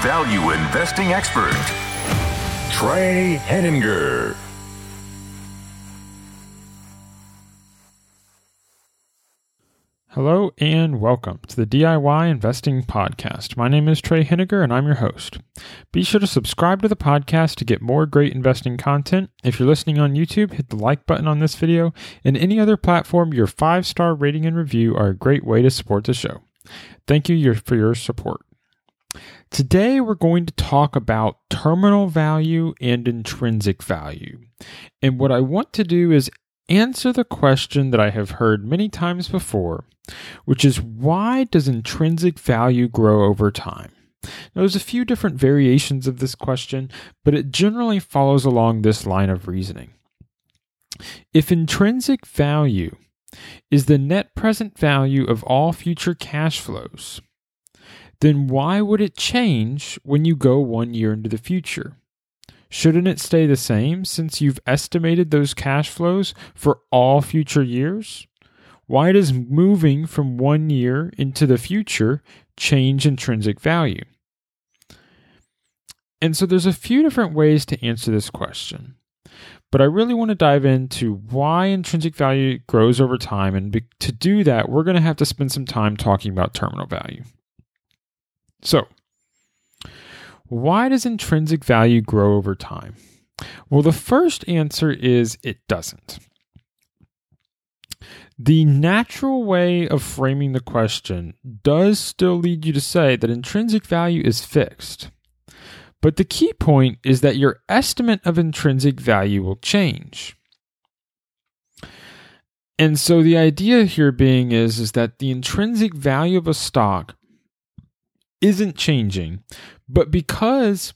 value investing expert, Trey Henninger. Hello and welcome to the DIY Investing Podcast. My name is Trey Henninger and I'm your host. Be sure to subscribe to the podcast to get more great investing content. If you're listening on YouTube, hit the like button on this video. And any other platform, your five star rating and review are a great way to support the show. Thank you for your support. Today, we're going to talk about terminal value and intrinsic value. And what I want to do is answer the question that I have heard many times before, which is why does intrinsic value grow over time? Now, there's a few different variations of this question, but it generally follows along this line of reasoning. If intrinsic value is the net present value of all future cash flows, then why would it change when you go one year into the future? Shouldn't it stay the same since you've estimated those cash flows for all future years? Why does moving from one year into the future change intrinsic value? And so there's a few different ways to answer this question. But I really want to dive into why intrinsic value grows over time. And to do that, we're going to have to spend some time talking about terminal value. So, why does intrinsic value grow over time? Well, the first answer is it doesn't. The natural way of framing the question does still lead you to say that intrinsic value is fixed. But the key point is that your estimate of intrinsic value will change. And so the idea here being is, is that the intrinsic value of a stock isn't changing, but because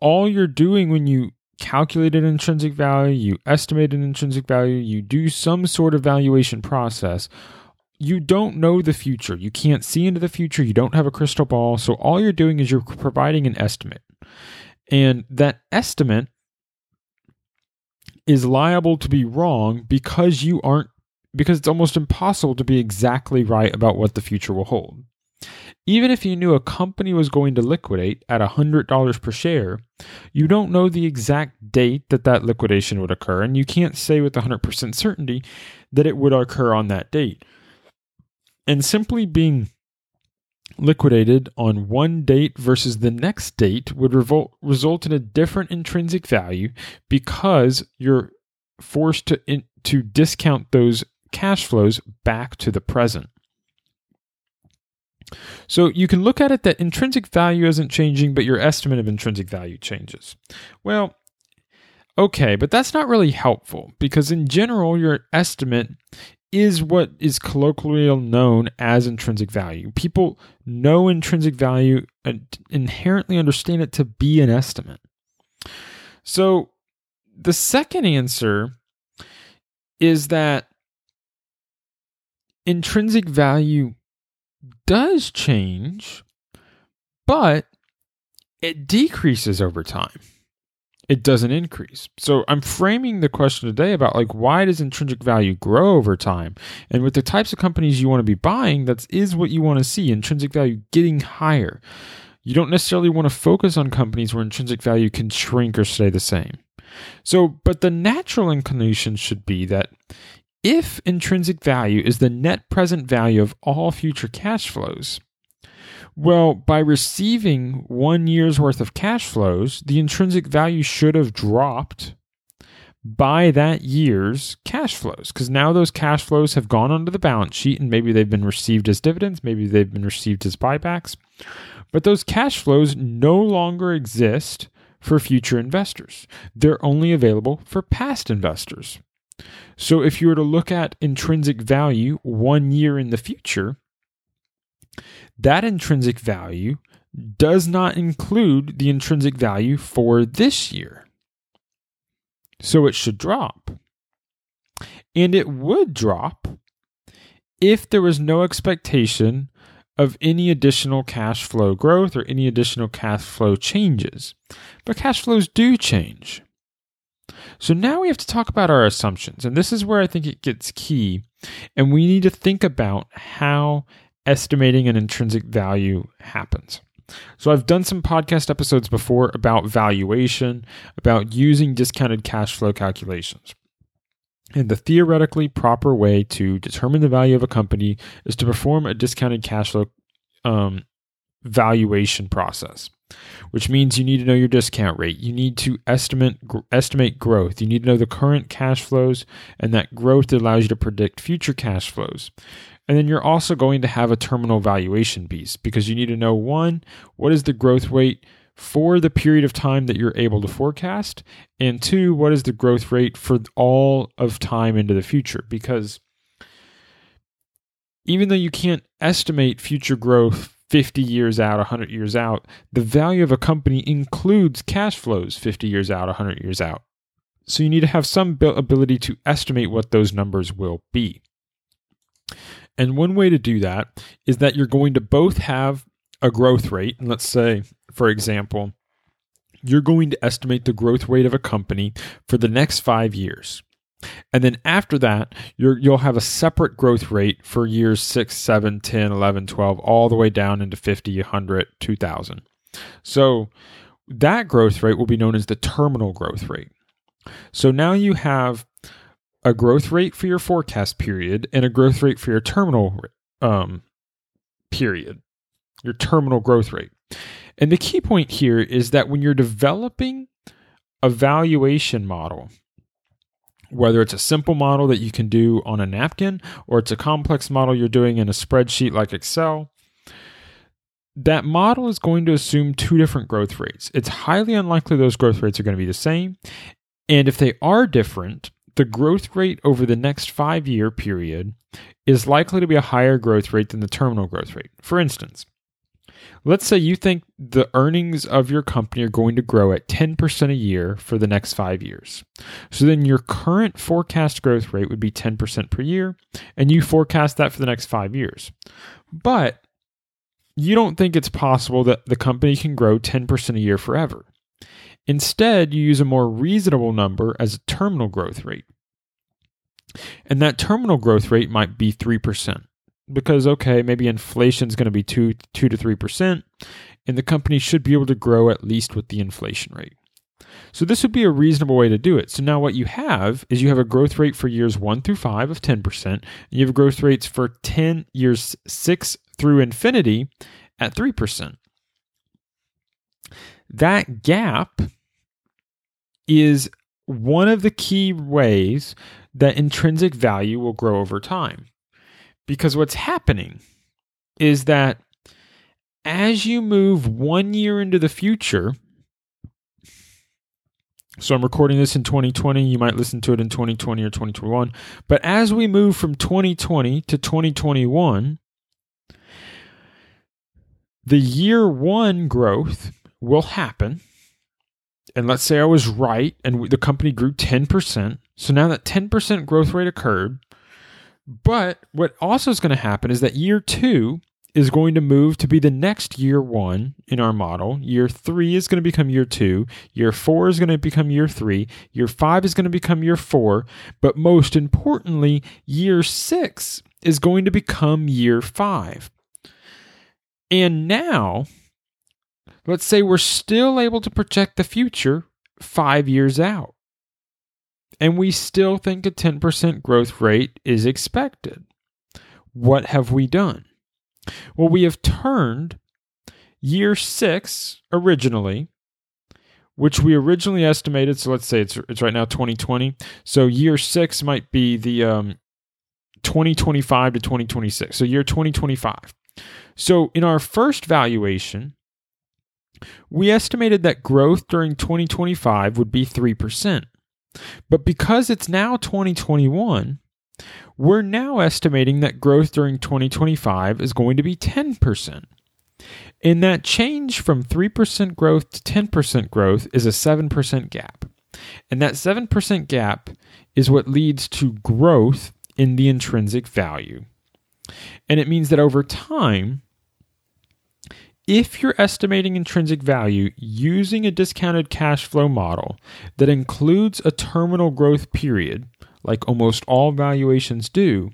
all you're doing when you calculate an intrinsic value, you estimate an intrinsic value, you do some sort of valuation process, you don't know the future. You can't see into the future. You don't have a crystal ball. So all you're doing is you're providing an estimate. And that estimate is liable to be wrong because you aren't because it's almost impossible to be exactly right about what the future will hold. Even if you knew a company was going to liquidate at $100 per share, you don't know the exact date that that liquidation would occur, and you can't say with 100% certainty that it would occur on that date. And simply being liquidated on one date versus the next date would revol- result in a different intrinsic value because you're forced to, in- to discount those cash flows back to the present. So you can look at it that intrinsic value isn't changing, but your estimate of intrinsic value changes. Well, okay, but that's not really helpful because in general, your estimate is what is colloquially known as intrinsic value. People know intrinsic value and inherently understand it to be an estimate. So the second answer is that intrinsic value does change, but it decreases over time. It doesn't increase. So I'm framing the question today about like why does intrinsic value grow over time? And with the types of companies you want to be buying, that is what you want to see, intrinsic value getting higher. You don't necessarily want to focus on companies where intrinsic value can shrink or stay the same. So, but the natural inclination should be that if intrinsic value is the net present value of all future cash flows, well, by receiving one year's worth of cash flows, the intrinsic value should have dropped by that year's cash flows because now those cash flows have gone onto the balance sheet and maybe they've been received as dividends, maybe they've been received as buybacks. But those cash flows no longer exist for future investors, they're only available for past investors. So if you were to look at intrinsic value one year in the future, that intrinsic value does not include the intrinsic value for this year. So it should drop. And it would drop if there was no expectation of any additional cash flow growth or any additional cash flow changes. But cash flows do change. So now we have to talk about our assumptions. And this is where I think it gets key. And we need to think about how estimating an intrinsic value happens. So I've done some podcast episodes before about valuation, about using discounted cash flow calculations. And the theoretically proper way to determine the value of a company is to perform a discounted cash flow um, valuation process, which means you need to know your discount rate. You need to estimate estimate growth. You need to know the current cash flows, and that growth allows you to predict future cash flows. And then you're also going to have a terminal valuation piece because you need to know one, what is the growth rate for the period of time that you're able to forecast? And two, what is the growth rate for all of time into the future? Because even though you can't estimate future growth 50 years out, 100 years out, the value of a company includes cash flows 50 years out, 100 years out. So you need to have some ability to estimate what those numbers will be. And one way to do that is that you're going to both have a growth rate. And let's say, for example, you're going to estimate the growth rate of a company for the next five years. And then after that, you will have a separate growth rate for years 6, 7, 10, 11, 12, all the way down into 50, 100, 2000. So that growth rate will be known as the terminal growth rate. So now you have a growth rate for your forecast period and a growth rate for your terminal um, period, your terminal growth rate. And the key point here is that when you're developing a valuation model, whether it's a simple model that you can do on a napkin or it's a complex model you're doing in a spreadsheet like Excel, that model is going to assume two different growth rates. It's highly unlikely those growth rates are going to be the same. And if they are different, the growth rate over the next five year period is likely to be a higher growth rate than the terminal growth rate. For instance, let's say you think the earnings of your company are going to grow at 10% a year for the next five years. So then your current forecast growth rate would be 10% per year, and you forecast that for the next five years. But you don't think it's possible that the company can grow 10% a year forever. Instead, you use a more reasonable number as a terminal growth rate. And that terminal growth rate might be 3%. Because, okay, maybe inflation is going to be 2, 2 to 3%, and the company should be able to grow at least with the inflation rate. So, this would be a reasonable way to do it. So, now what you have is you have a growth rate for years 1 through 5 of 10%, and you have growth rates for 10 years 6 through infinity at 3%. That gap is one of the key ways that intrinsic value will grow over time. Because what's happening is that as you move one year into the future, so I'm recording this in 2020. You might listen to it in 2020 or 2021. But as we move from 2020 to 2021, the year one growth will happen. And let's say I was right and the company grew 10%. So now that 10% growth rate occurred. But what also is going to happen is that year two is going to move to be the next year one in our model. Year three is going to become year two. Year four is going to become year three. Year five is going to become year four. But most importantly, year six is going to become year five. And now, let's say we're still able to project the future five years out. And we still think a 10% growth rate is expected. What have we done? Well, we have turned year six originally, which we originally estimated. So let's say it's, it's right now 2020. So year six might be the um, 2025 to 2026. So year 2025. So in our first valuation, we estimated that growth during 2025 would be 3%. But because it's now 2021, we're now estimating that growth during 2025 is going to be 10%. And that change from 3% growth to 10% growth is a 7% gap. And that 7% gap is what leads to growth in the intrinsic value. And it means that over time, if you're estimating intrinsic value using a discounted cash flow model that includes a terminal growth period, like almost all valuations do,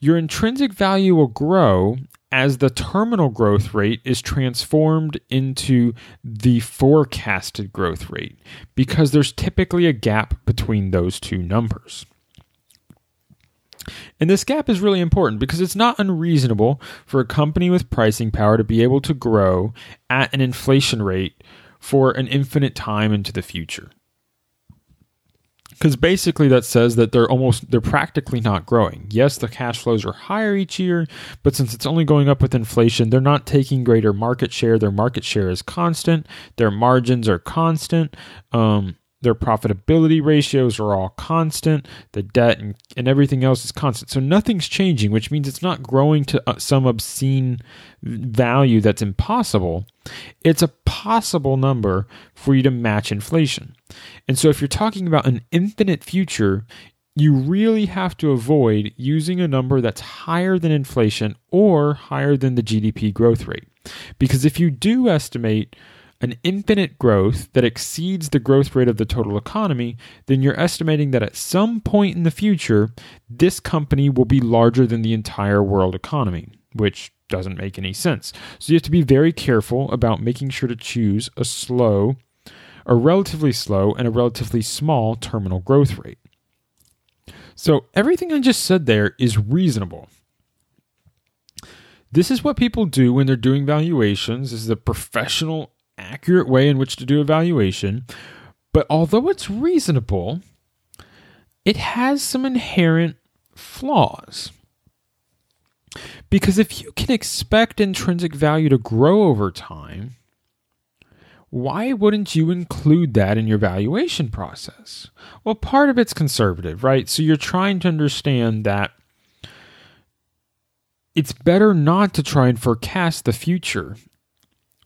your intrinsic value will grow as the terminal growth rate is transformed into the forecasted growth rate because there's typically a gap between those two numbers. And this gap is really important because it's not unreasonable for a company with pricing power to be able to grow at an inflation rate for an infinite time into the future. Because basically that says that they're almost they're practically not growing. Yes the cash flows are higher each year but since it's only going up with inflation they're not taking greater market share. Their market share is constant. Their margins are constant. Um, their profitability ratios are all constant the debt and, and everything else is constant. So nothing's changing which means it's not growing to uh, some obscene value that's impossible. It's a possible number for you to match inflation. And so if you're talking about an infinite future you really have to avoid using a number that's higher than inflation or higher than the GDP growth rate. Because if you do estimate an infinite growth that exceeds the growth rate of the total economy, then you're estimating that at some point in the future, this company will be larger than the entire world economy, which doesn't make any sense. So you have to be very careful about making sure to choose a slow, a relatively slow, and a relatively small terminal growth rate. So everything I just said there is reasonable. This is what people do when they're doing valuations. This is a professional accurate way in which to do evaluation. But although it's reasonable, it has some inherent flaws. Because if you can expect intrinsic value to grow over time, why wouldn't you include that in your valuation process? Well, part of it's conservative, right? So you're trying to understand that it's better not to try and forecast the future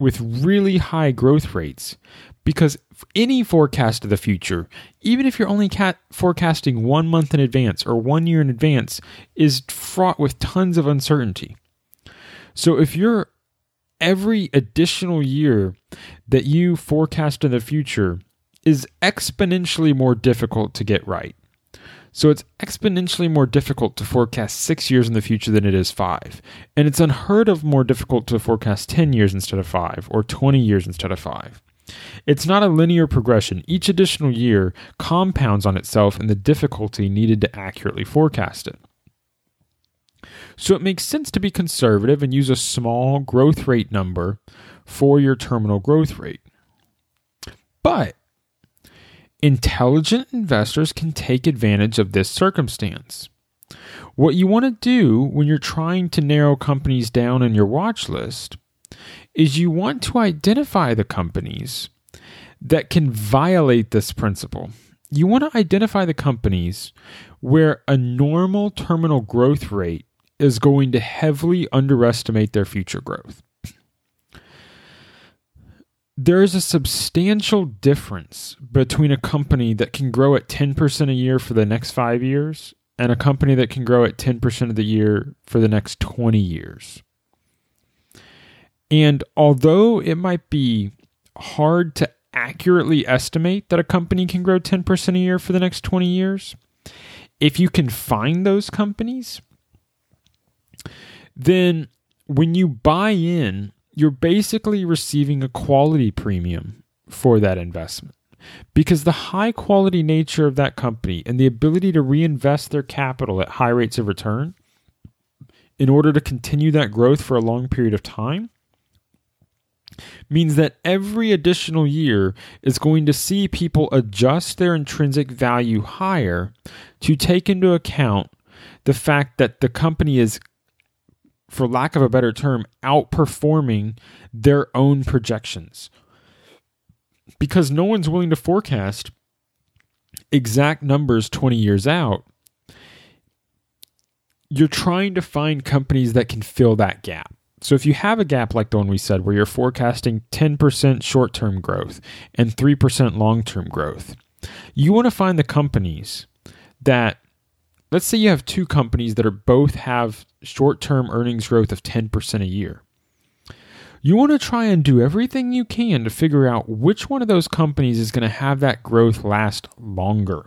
with really high growth rates because any forecast of the future, even if you're only forecasting one month in advance or one year in advance, is fraught with tons of uncertainty. So if you're every additional year that you forecast in the future is exponentially more difficult to get right. So it's exponentially more difficult to forecast six years in the future than it is five. And it's unheard of more difficult to forecast 10 years instead of five, or 20 years instead of five. It's not a linear progression. Each additional year compounds on itself in the difficulty needed to accurately forecast it. So it makes sense to be conservative and use a small growth rate number for your terminal growth rate. But Intelligent investors can take advantage of this circumstance. What you want to do when you're trying to narrow companies down on your watch list is you want to identify the companies that can violate this principle. You want to identify the companies where a normal terminal growth rate is going to heavily underestimate their future growth there is a substantial difference between a company that can grow at 10% a year for the next five years and a company that can grow at 10% of the year for the next 20 years. And although it might be hard to accurately estimate that a company can grow 10% a year for the next 20 years, if you can find those companies, then when you buy in you're basically receiving a quality premium for that investment. Because the high quality nature of that company and the ability to reinvest their capital at high rates of return in order to continue that growth for a long period of time means that every additional year is going to see people adjust their intrinsic value higher to take into account the fact that the company is for lack of a better term, outperforming their own projections. Because no one's willing to forecast exact numbers 20 years out. You're trying to find companies that can fill that gap. So if you have a gap like the one we said, where you're forecasting 10% short term growth and 3% long term growth, you want to find the companies that, let's say you have two companies that are both have short term earnings growth of 10% a year. You want to try and do everything you can to figure out which one of those companies is going to have that growth last longer.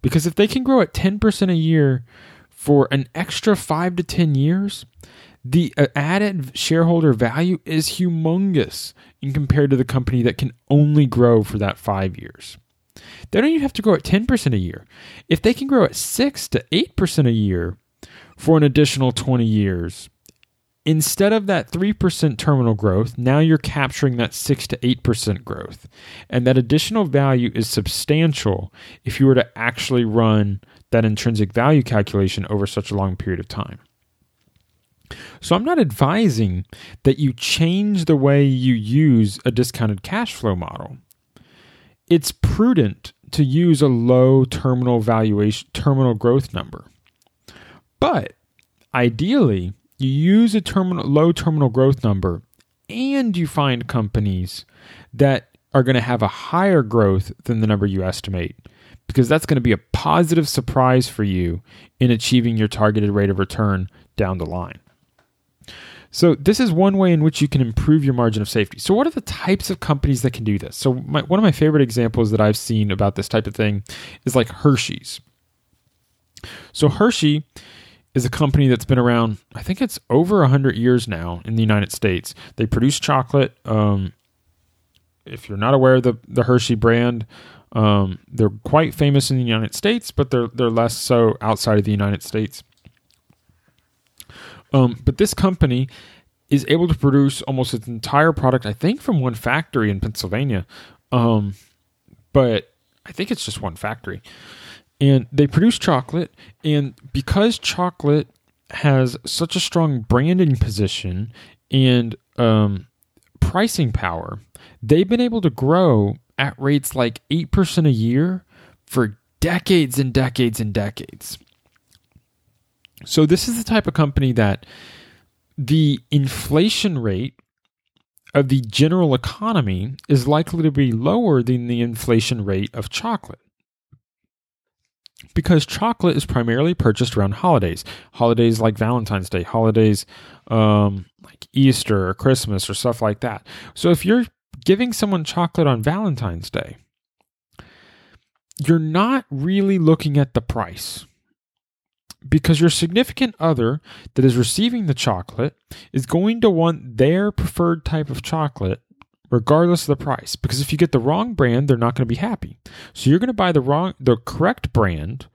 Because if they can grow at 10% a year for an extra 5 to 10 years, the uh, added shareholder value is humongous in compared to the company that can only grow for that 5 years. They don't even have to grow at 10% a year. If they can grow at 6 to 8% a year for an additional 20 years, instead of that 3% terminal growth, now you're capturing that 6 to 8% growth. And that additional value is substantial if you were to actually run that intrinsic value calculation over such a long period of time. So I'm not advising that you change the way you use a discounted cash flow model. It's prudent to use a low terminal valuation terminal growth number. But ideally, you use a terminal low terminal growth number and you find companies that are going to have a higher growth than the number you estimate because that's going to be a positive surprise for you in achieving your targeted rate of return down the line. So, this is one way in which you can improve your margin of safety. So, what are the types of companies that can do this? So, my, one of my favorite examples that I've seen about this type of thing is like Hershey's. So, Hershey is a company that's been around, I think it's over 100 years now in the United States. They produce chocolate. Um, if you're not aware of the, the Hershey brand, um, they're quite famous in the United States, but they're, they're less so outside of the United States. Um, but this company is able to produce almost its entire product, I think, from one factory in Pennsylvania. Um, but I think it's just one factory. And they produce chocolate. And because chocolate has such a strong branding position and um, pricing power they've been able to grow at rates like 8% a year for decades and decades and decades so this is the type of company that the inflation rate of the general economy is likely to be lower than the inflation rate of chocolate. Because chocolate is primarily purchased around holidays, holidays like Valentine's Day, holidays um, like Easter or Christmas or stuff like that. So if you're giving someone chocolate on Valentine's Day, you're not really looking at the price because your significant other that is receiving the chocolate is going to want their preferred type of chocolate regardless of the price. Because if you get the wrong brand, they're not going to be happy. So you're going to buy the wrong, the correct brand,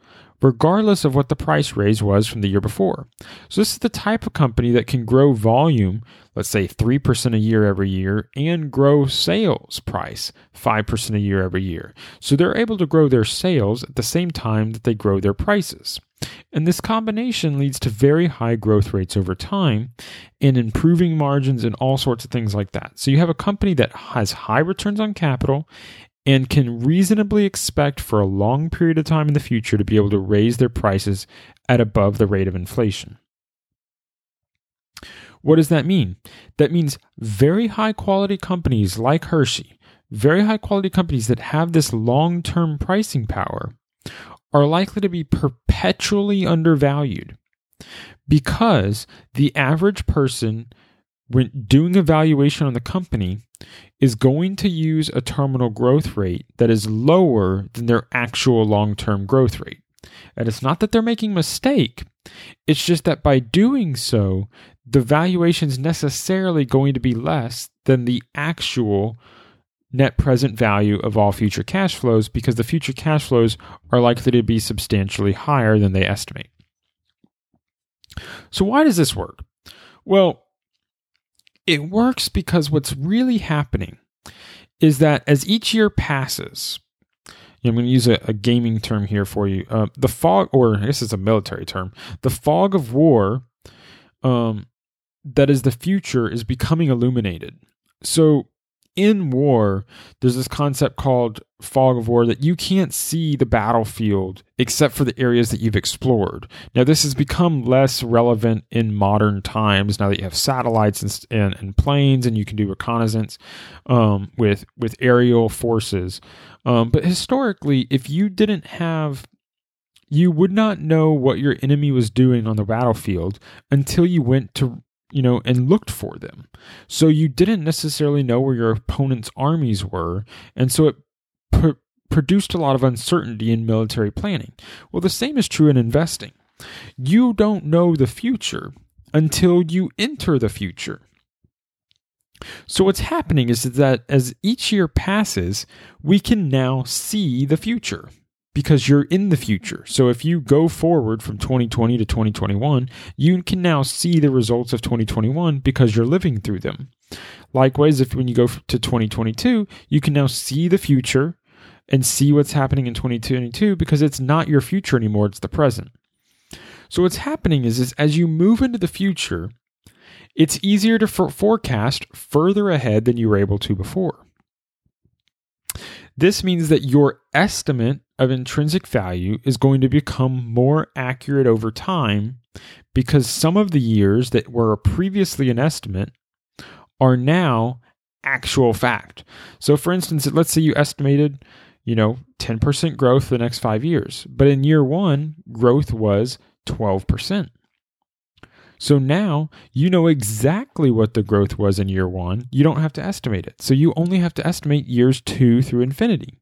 regardless of what the price raise was from the year before. So this is the type of company that can grow volume, let's say 3% a year every year, and grow sales price 5% a year every year. So they're able to grow their sales at the same time that they grow their prices. And this combination leads to very high growth rates over time and improving margins and all sorts of things like that. So you have a company that has high returns on capital and can reasonably expect for a long period of time in the future to be able to raise their prices at above the rate of inflation. What does that mean? That means very high quality companies like Hershey, very high quality companies that have this long term pricing power, are likely to be perpetually undervalued because the average person when doing evaluation on the company is going to use a terminal growth rate that is lower than their actual long-term growth rate. And it's not that they're making a mistake. It's just that by doing so, the valuation is necessarily going to be less than the actual net present value of all future cash flows because the future cash flows are likely to be substantially higher than they estimate. So, why does this work? Well, it works because what's really happening is that as each year passes, I'm going to use a, a, gaming term here for you. Uh, the fog, or I guess it's a military term, the fog of war um, that is the future is becoming illuminated. So in war, there's this concept called fog of war that you can't see the battlefield except for the areas that you've explored. Now, this has become less relevant in modern times now that you have satellites and, and, and planes and you can do reconnaissance um, with, with aerial forces. Um, but historically, if you didn't have you would not know what your enemy was doing on the battlefield until you went to you know, and looked for them. So you didn't necessarily know where your opponent's armies were, and so it pr- produced a lot of uncertainty in military planning. Well, the same is true in investing. You don't know the future until you enter the future. So, what's happening is that as each year passes, we can now see the future because you're in the future. So if you go forward from 2020 to 2021, you can now see the results of 2021 because you're living through them. Likewise, if when you go to 2022, you can now see the future and see what's happening in 2022 because it's not your future anymore, it's the present. So what's happening is, is as you move into the future, it's easier to for- forecast further ahead than you were able to before. This means that your estimate of intrinsic value is going to become more accurate over time because some of the years that were previously an estimate are now actual fact. So for instance, let's say you estimated, you know, 10% growth the next 5 years, but in year 1 growth was 12%. So now you know exactly what the growth was in year one. You don't have to estimate it. So you only have to estimate years two through infinity.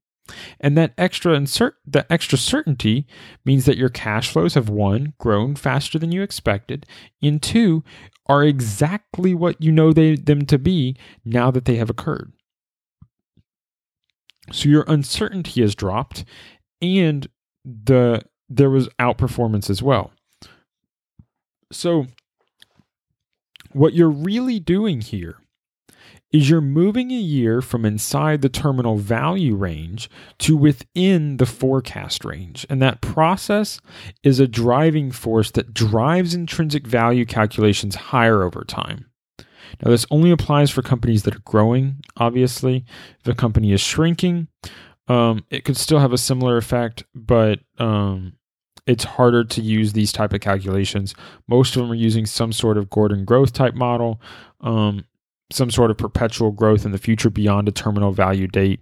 And that extra insert that extra certainty means that your cash flows have one grown faster than you expected, and two are exactly what you know they, them to be now that they have occurred. So your uncertainty has dropped, and the there was outperformance as well. So what you're really doing here is you're moving a year from inside the terminal value range to within the forecast range. And that process is a driving force that drives intrinsic value calculations higher over time. Now, this only applies for companies that are growing, obviously. If a company is shrinking, um, it could still have a similar effect, but um, it's harder to use these type of calculations. Most of them are using some sort of Gordon growth type model, um, some sort of perpetual growth in the future beyond a terminal value date.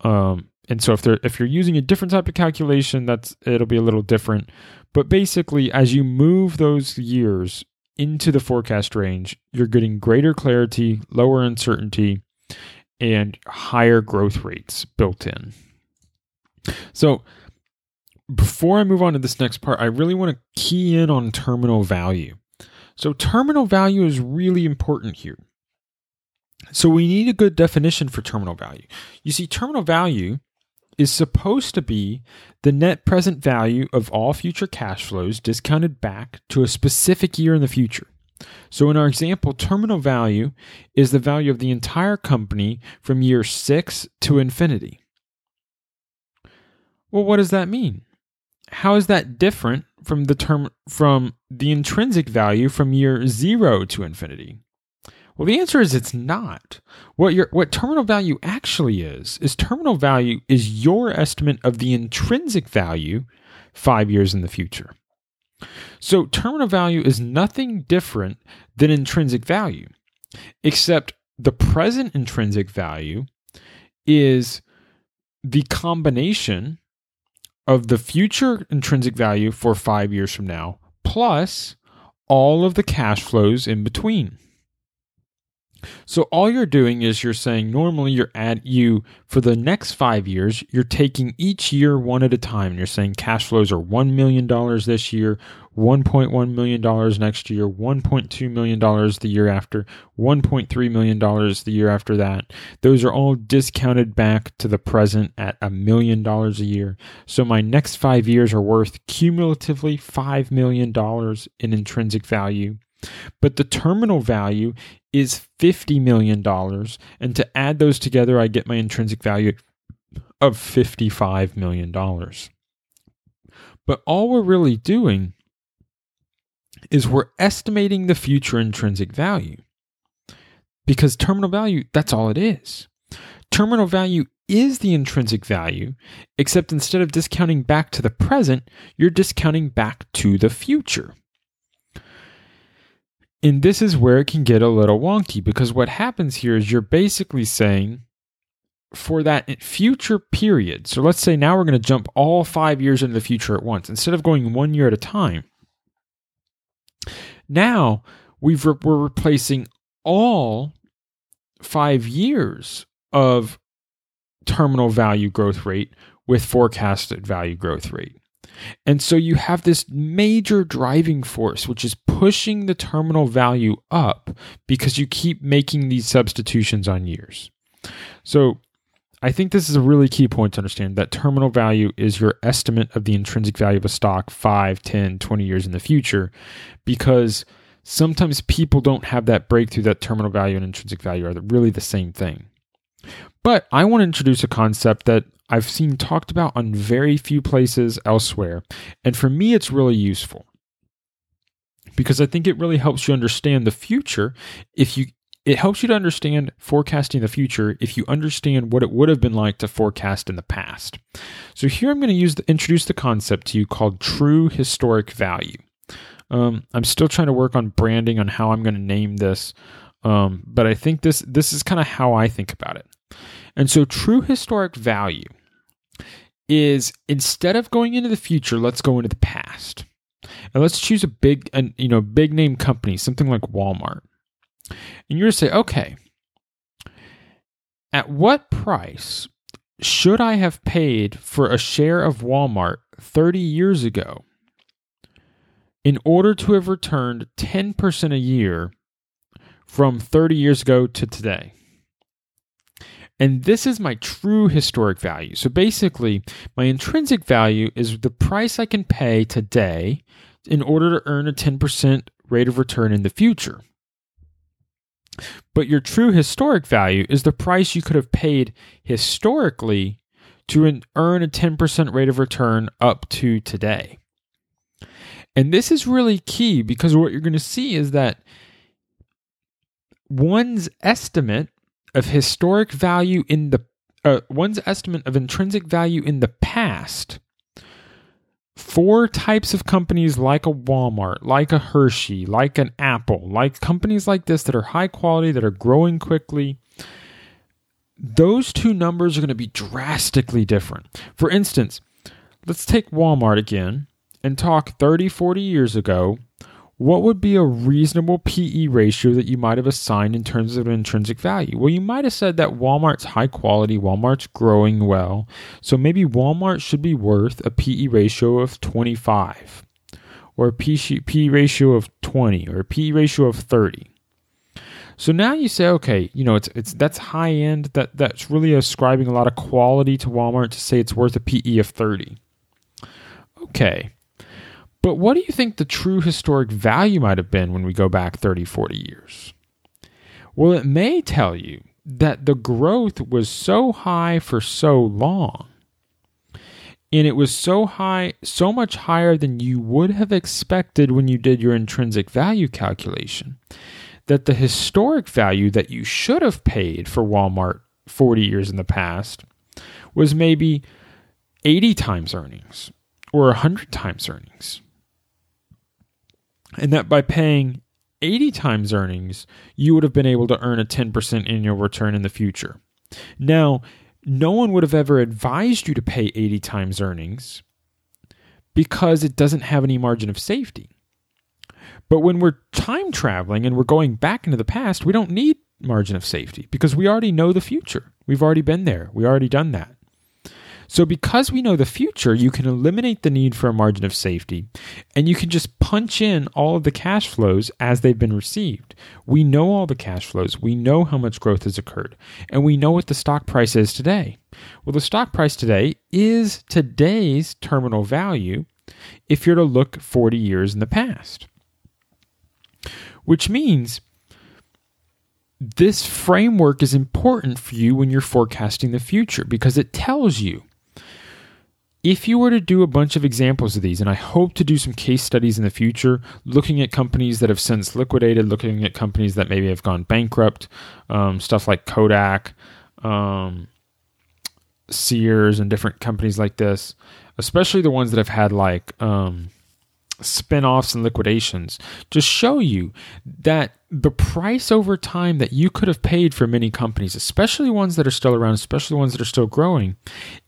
Um, and so if they're if you're using a different type of calculation, that's it'll be a little different. But basically, as you move those years into the forecast range, you're getting greater clarity, lower uncertainty, and higher growth rates built in. So before I move on to this next part, I really want to key in on terminal value. So, terminal value is really important here. So, we need a good definition for terminal value. You see, terminal value is supposed to be the net present value of all future cash flows discounted back to a specific year in the future. So, in our example, terminal value is the value of the entire company from year six to infinity. Well, what does that mean? How is that different from the term from the intrinsic value from year 0 to infinity? Well, the answer is it's not. What your what terminal value actually is is terminal value is your estimate of the intrinsic value 5 years in the future. So terminal value is nothing different than intrinsic value except the present intrinsic value is the combination of the future intrinsic value for five years from now, plus all of the cash flows in between. So all you're doing is you're saying normally you're at you for the next five years, you're taking each year one at a time. You're saying cash flows are $1 million this year, $1.1 million next year, $1.2 million the year after, $1.3 million the year after that. Those are all discounted back to the present at a million dollars a year. So my next five years are worth cumulatively $5 million in intrinsic value. But the terminal value is $50 million. And to add those together, I get my intrinsic value of $55 million. But all we're really doing is we're estimating the future intrinsic value. because terminal value, that's all it is. Terminal value is the intrinsic value, except instead of discounting back to the present, you're discounting back to the future. And this is where it can get a little wonky because what happens here is you're basically saying for that future period. So let's say now we're going to jump all five years into the future at once instead of going one year at a time. Now we've re- we're replacing all five years of terminal value growth rate with forecasted value growth rate. And so you have this major driving force, which is pushing the terminal value up because you keep making these substitutions on years. So I think this is a really key point to understand that terminal value is your estimate of the intrinsic value of a stock 5, 10, 20 years in the future because sometimes people don't have that breakthrough that terminal value and intrinsic value are really the same thing. But I want to introduce a concept that I've seen talked about on very few places elsewhere. And for me, it's really useful because I think it really helps you understand the future if you it helps you to understand forecasting the future if you understand what it would have been like to forecast in the past. So here I'm going to use the, introduce the concept to you called true historic value. Um, I'm still trying to work on branding on how I'm going to name this, um, but I think this this is kind of how I think about it. And so, true historic value is instead of going into the future, let's go into the past. And let's choose a big, and you know, big name company, something like Walmart. And you're to say, okay, at what price should I have paid for a share of Walmart 30 years ago in order to have returned 10% a year from 30 years ago to today? And this is my true historic value. So basically, my intrinsic value is the price I can pay today in order to earn a 10% rate of return in the future. But your true historic value is the price you could have paid historically to earn a 10% rate of return up to today. And this is really key because what you're going to see is that one's estimate of historic value in the uh, one's estimate of intrinsic value in the past for types of companies like a Walmart, like a Hershey, like an Apple, like companies like this that are high quality, that are growing quickly, those two numbers are going to be drastically different. For instance, let's take Walmart again and talk 30, 40 years ago what would be a reasonable PE ratio that you might have assigned in terms of an intrinsic value? Well, you might have said that Walmart's high quality, Walmart's growing well, so maybe Walmart should be worth a PE ratio of 25 or a PE ratio of 20 or a PE ratio of 30. So now you say, okay, you know, it's it's that's high end. That that's really ascribing a lot of quality to Walmart to say it's worth a PE of 30. Okay. But what do you think the true historic value might have been when we go back 30, 40 years? Well, it may tell you that the growth was so high for so long, and it was so high, so much higher than you would have expected when you did your intrinsic value calculation, that the historic value that you should have paid for Walmart 40 years in the past was maybe 80 times earnings or 100 times earnings and that by paying 80 times earnings, you would have been able to earn a 10% annual return in the future. Now, no one would have ever advised you to pay 80 times earnings because it doesn't have any margin of safety. But when we're time traveling and we're going back into the past, we don't need margin of safety because we already know the future. We've already been there. We already done that. So, because we know the future, you can eliminate the need for a margin of safety and you can just punch in all of the cash flows as they've been received. We know all the cash flows, we know how much growth has occurred, and we know what the stock price is today. Well, the stock price today is today's terminal value if you're to look 40 years in the past, which means this framework is important for you when you're forecasting the future because it tells you if you were to do a bunch of examples of these, and I hope to do some case studies in the future, looking at companies that have since liquidated, looking at companies that maybe have gone bankrupt, um, stuff like Kodak, um, Sears, and different companies like this, especially the ones that have had like um, spin-offs and liquidations just show you that the price over time that you could have paid for many companies especially ones that are still around especially ones that are still growing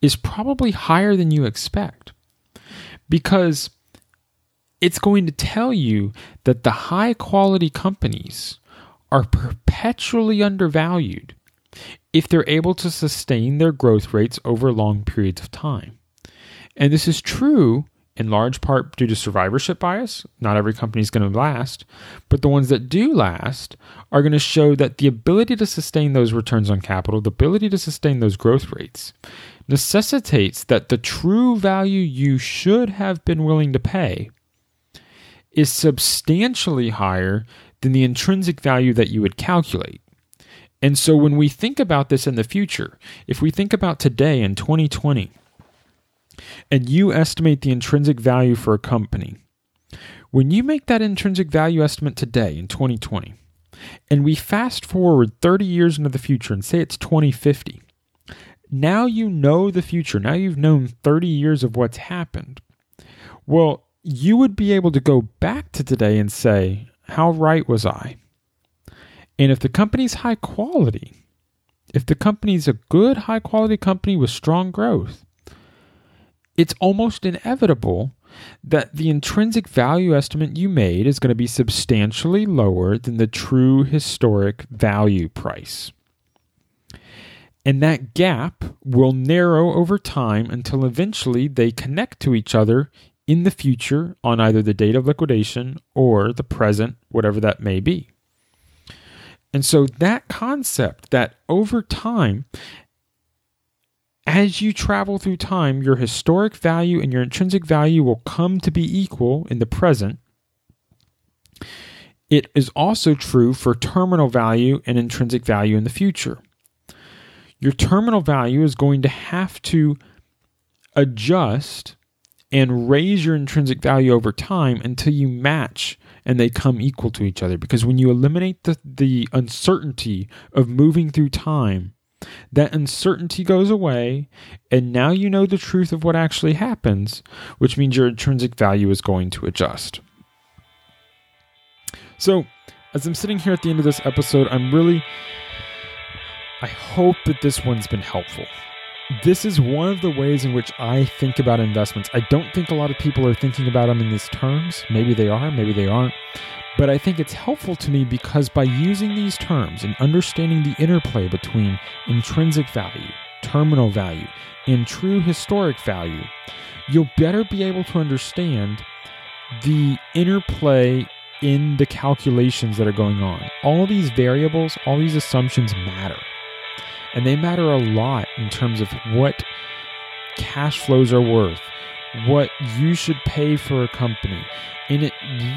is probably higher than you expect. Because it's going to tell you that the high quality companies are perpetually undervalued if they're able to sustain their growth rates over long periods of time. And this is true in large part due to survivorship bias. Not every company is going to last, but the ones that do last are going to show that the ability to sustain those returns on capital, the ability to sustain those growth rates, necessitates that the true value you should have been willing to pay is substantially higher than the intrinsic value that you would calculate. And so when we think about this in the future, if we think about today in 2020, and you estimate the intrinsic value for a company, when you make that intrinsic value estimate today in 2020, and we fast forward 30 years into the future and say it's 2050, now you know the future. Now you've known 30 years of what's happened. Well, you would be able to go back to today and say, How right was I? And if the company's high quality, if the company's a good, high quality company with strong growth, it's almost inevitable that the intrinsic value estimate you made is going to be substantially lower than the true historic value price. And that gap will narrow over time until eventually they connect to each other in the future on either the date of liquidation or the present, whatever that may be. And so that concept that over time as you travel through time, your historic value and your intrinsic value will come to be equal in the present. It is also true for terminal value and intrinsic value in the future. Your terminal value is going to have to adjust and raise your intrinsic value over time until you match and they come equal to each other. Because when you eliminate the, the uncertainty of moving through time, that uncertainty goes away, and now you know the truth of what actually happens, which means your intrinsic value is going to adjust. So, as I'm sitting here at the end of this episode, I'm really. I hope that this one's been helpful. This is one of the ways in which I think about investments. I don't think a lot of people are thinking about them in these terms. Maybe they are, maybe they aren't. But I think it's helpful to me because by using these terms and understanding the interplay between intrinsic value, terminal value, and true historic value, you'll better be able to understand the interplay in the calculations that are going on. All these variables, all these assumptions matter. And they matter a lot in terms of what cash flows are worth, what you should pay for a company, and it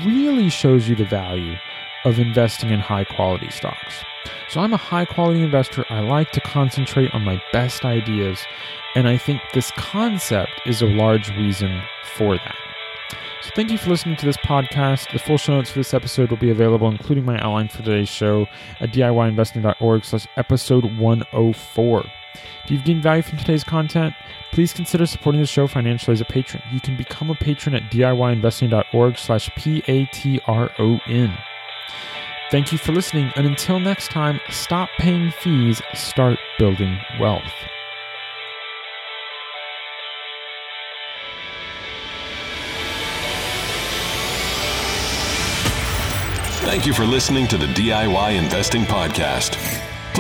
really shows you the value of investing in high quality stocks. So I'm a high quality investor. I like to concentrate on my best ideas, and I think this concept is a large reason for that. So thank you for listening to this podcast. The full show notes for this episode will be available, including my outline for today's show at DIYinvesting.org slash episode 104. If you've gained value from today's content, please consider supporting the show financially as a patron. You can become a patron at DIYinvesting.org slash P-A-T-R-O-N. Thank you for listening, and until next time, stop paying fees, start building wealth. Thank you for listening to the DIY Investing Podcast.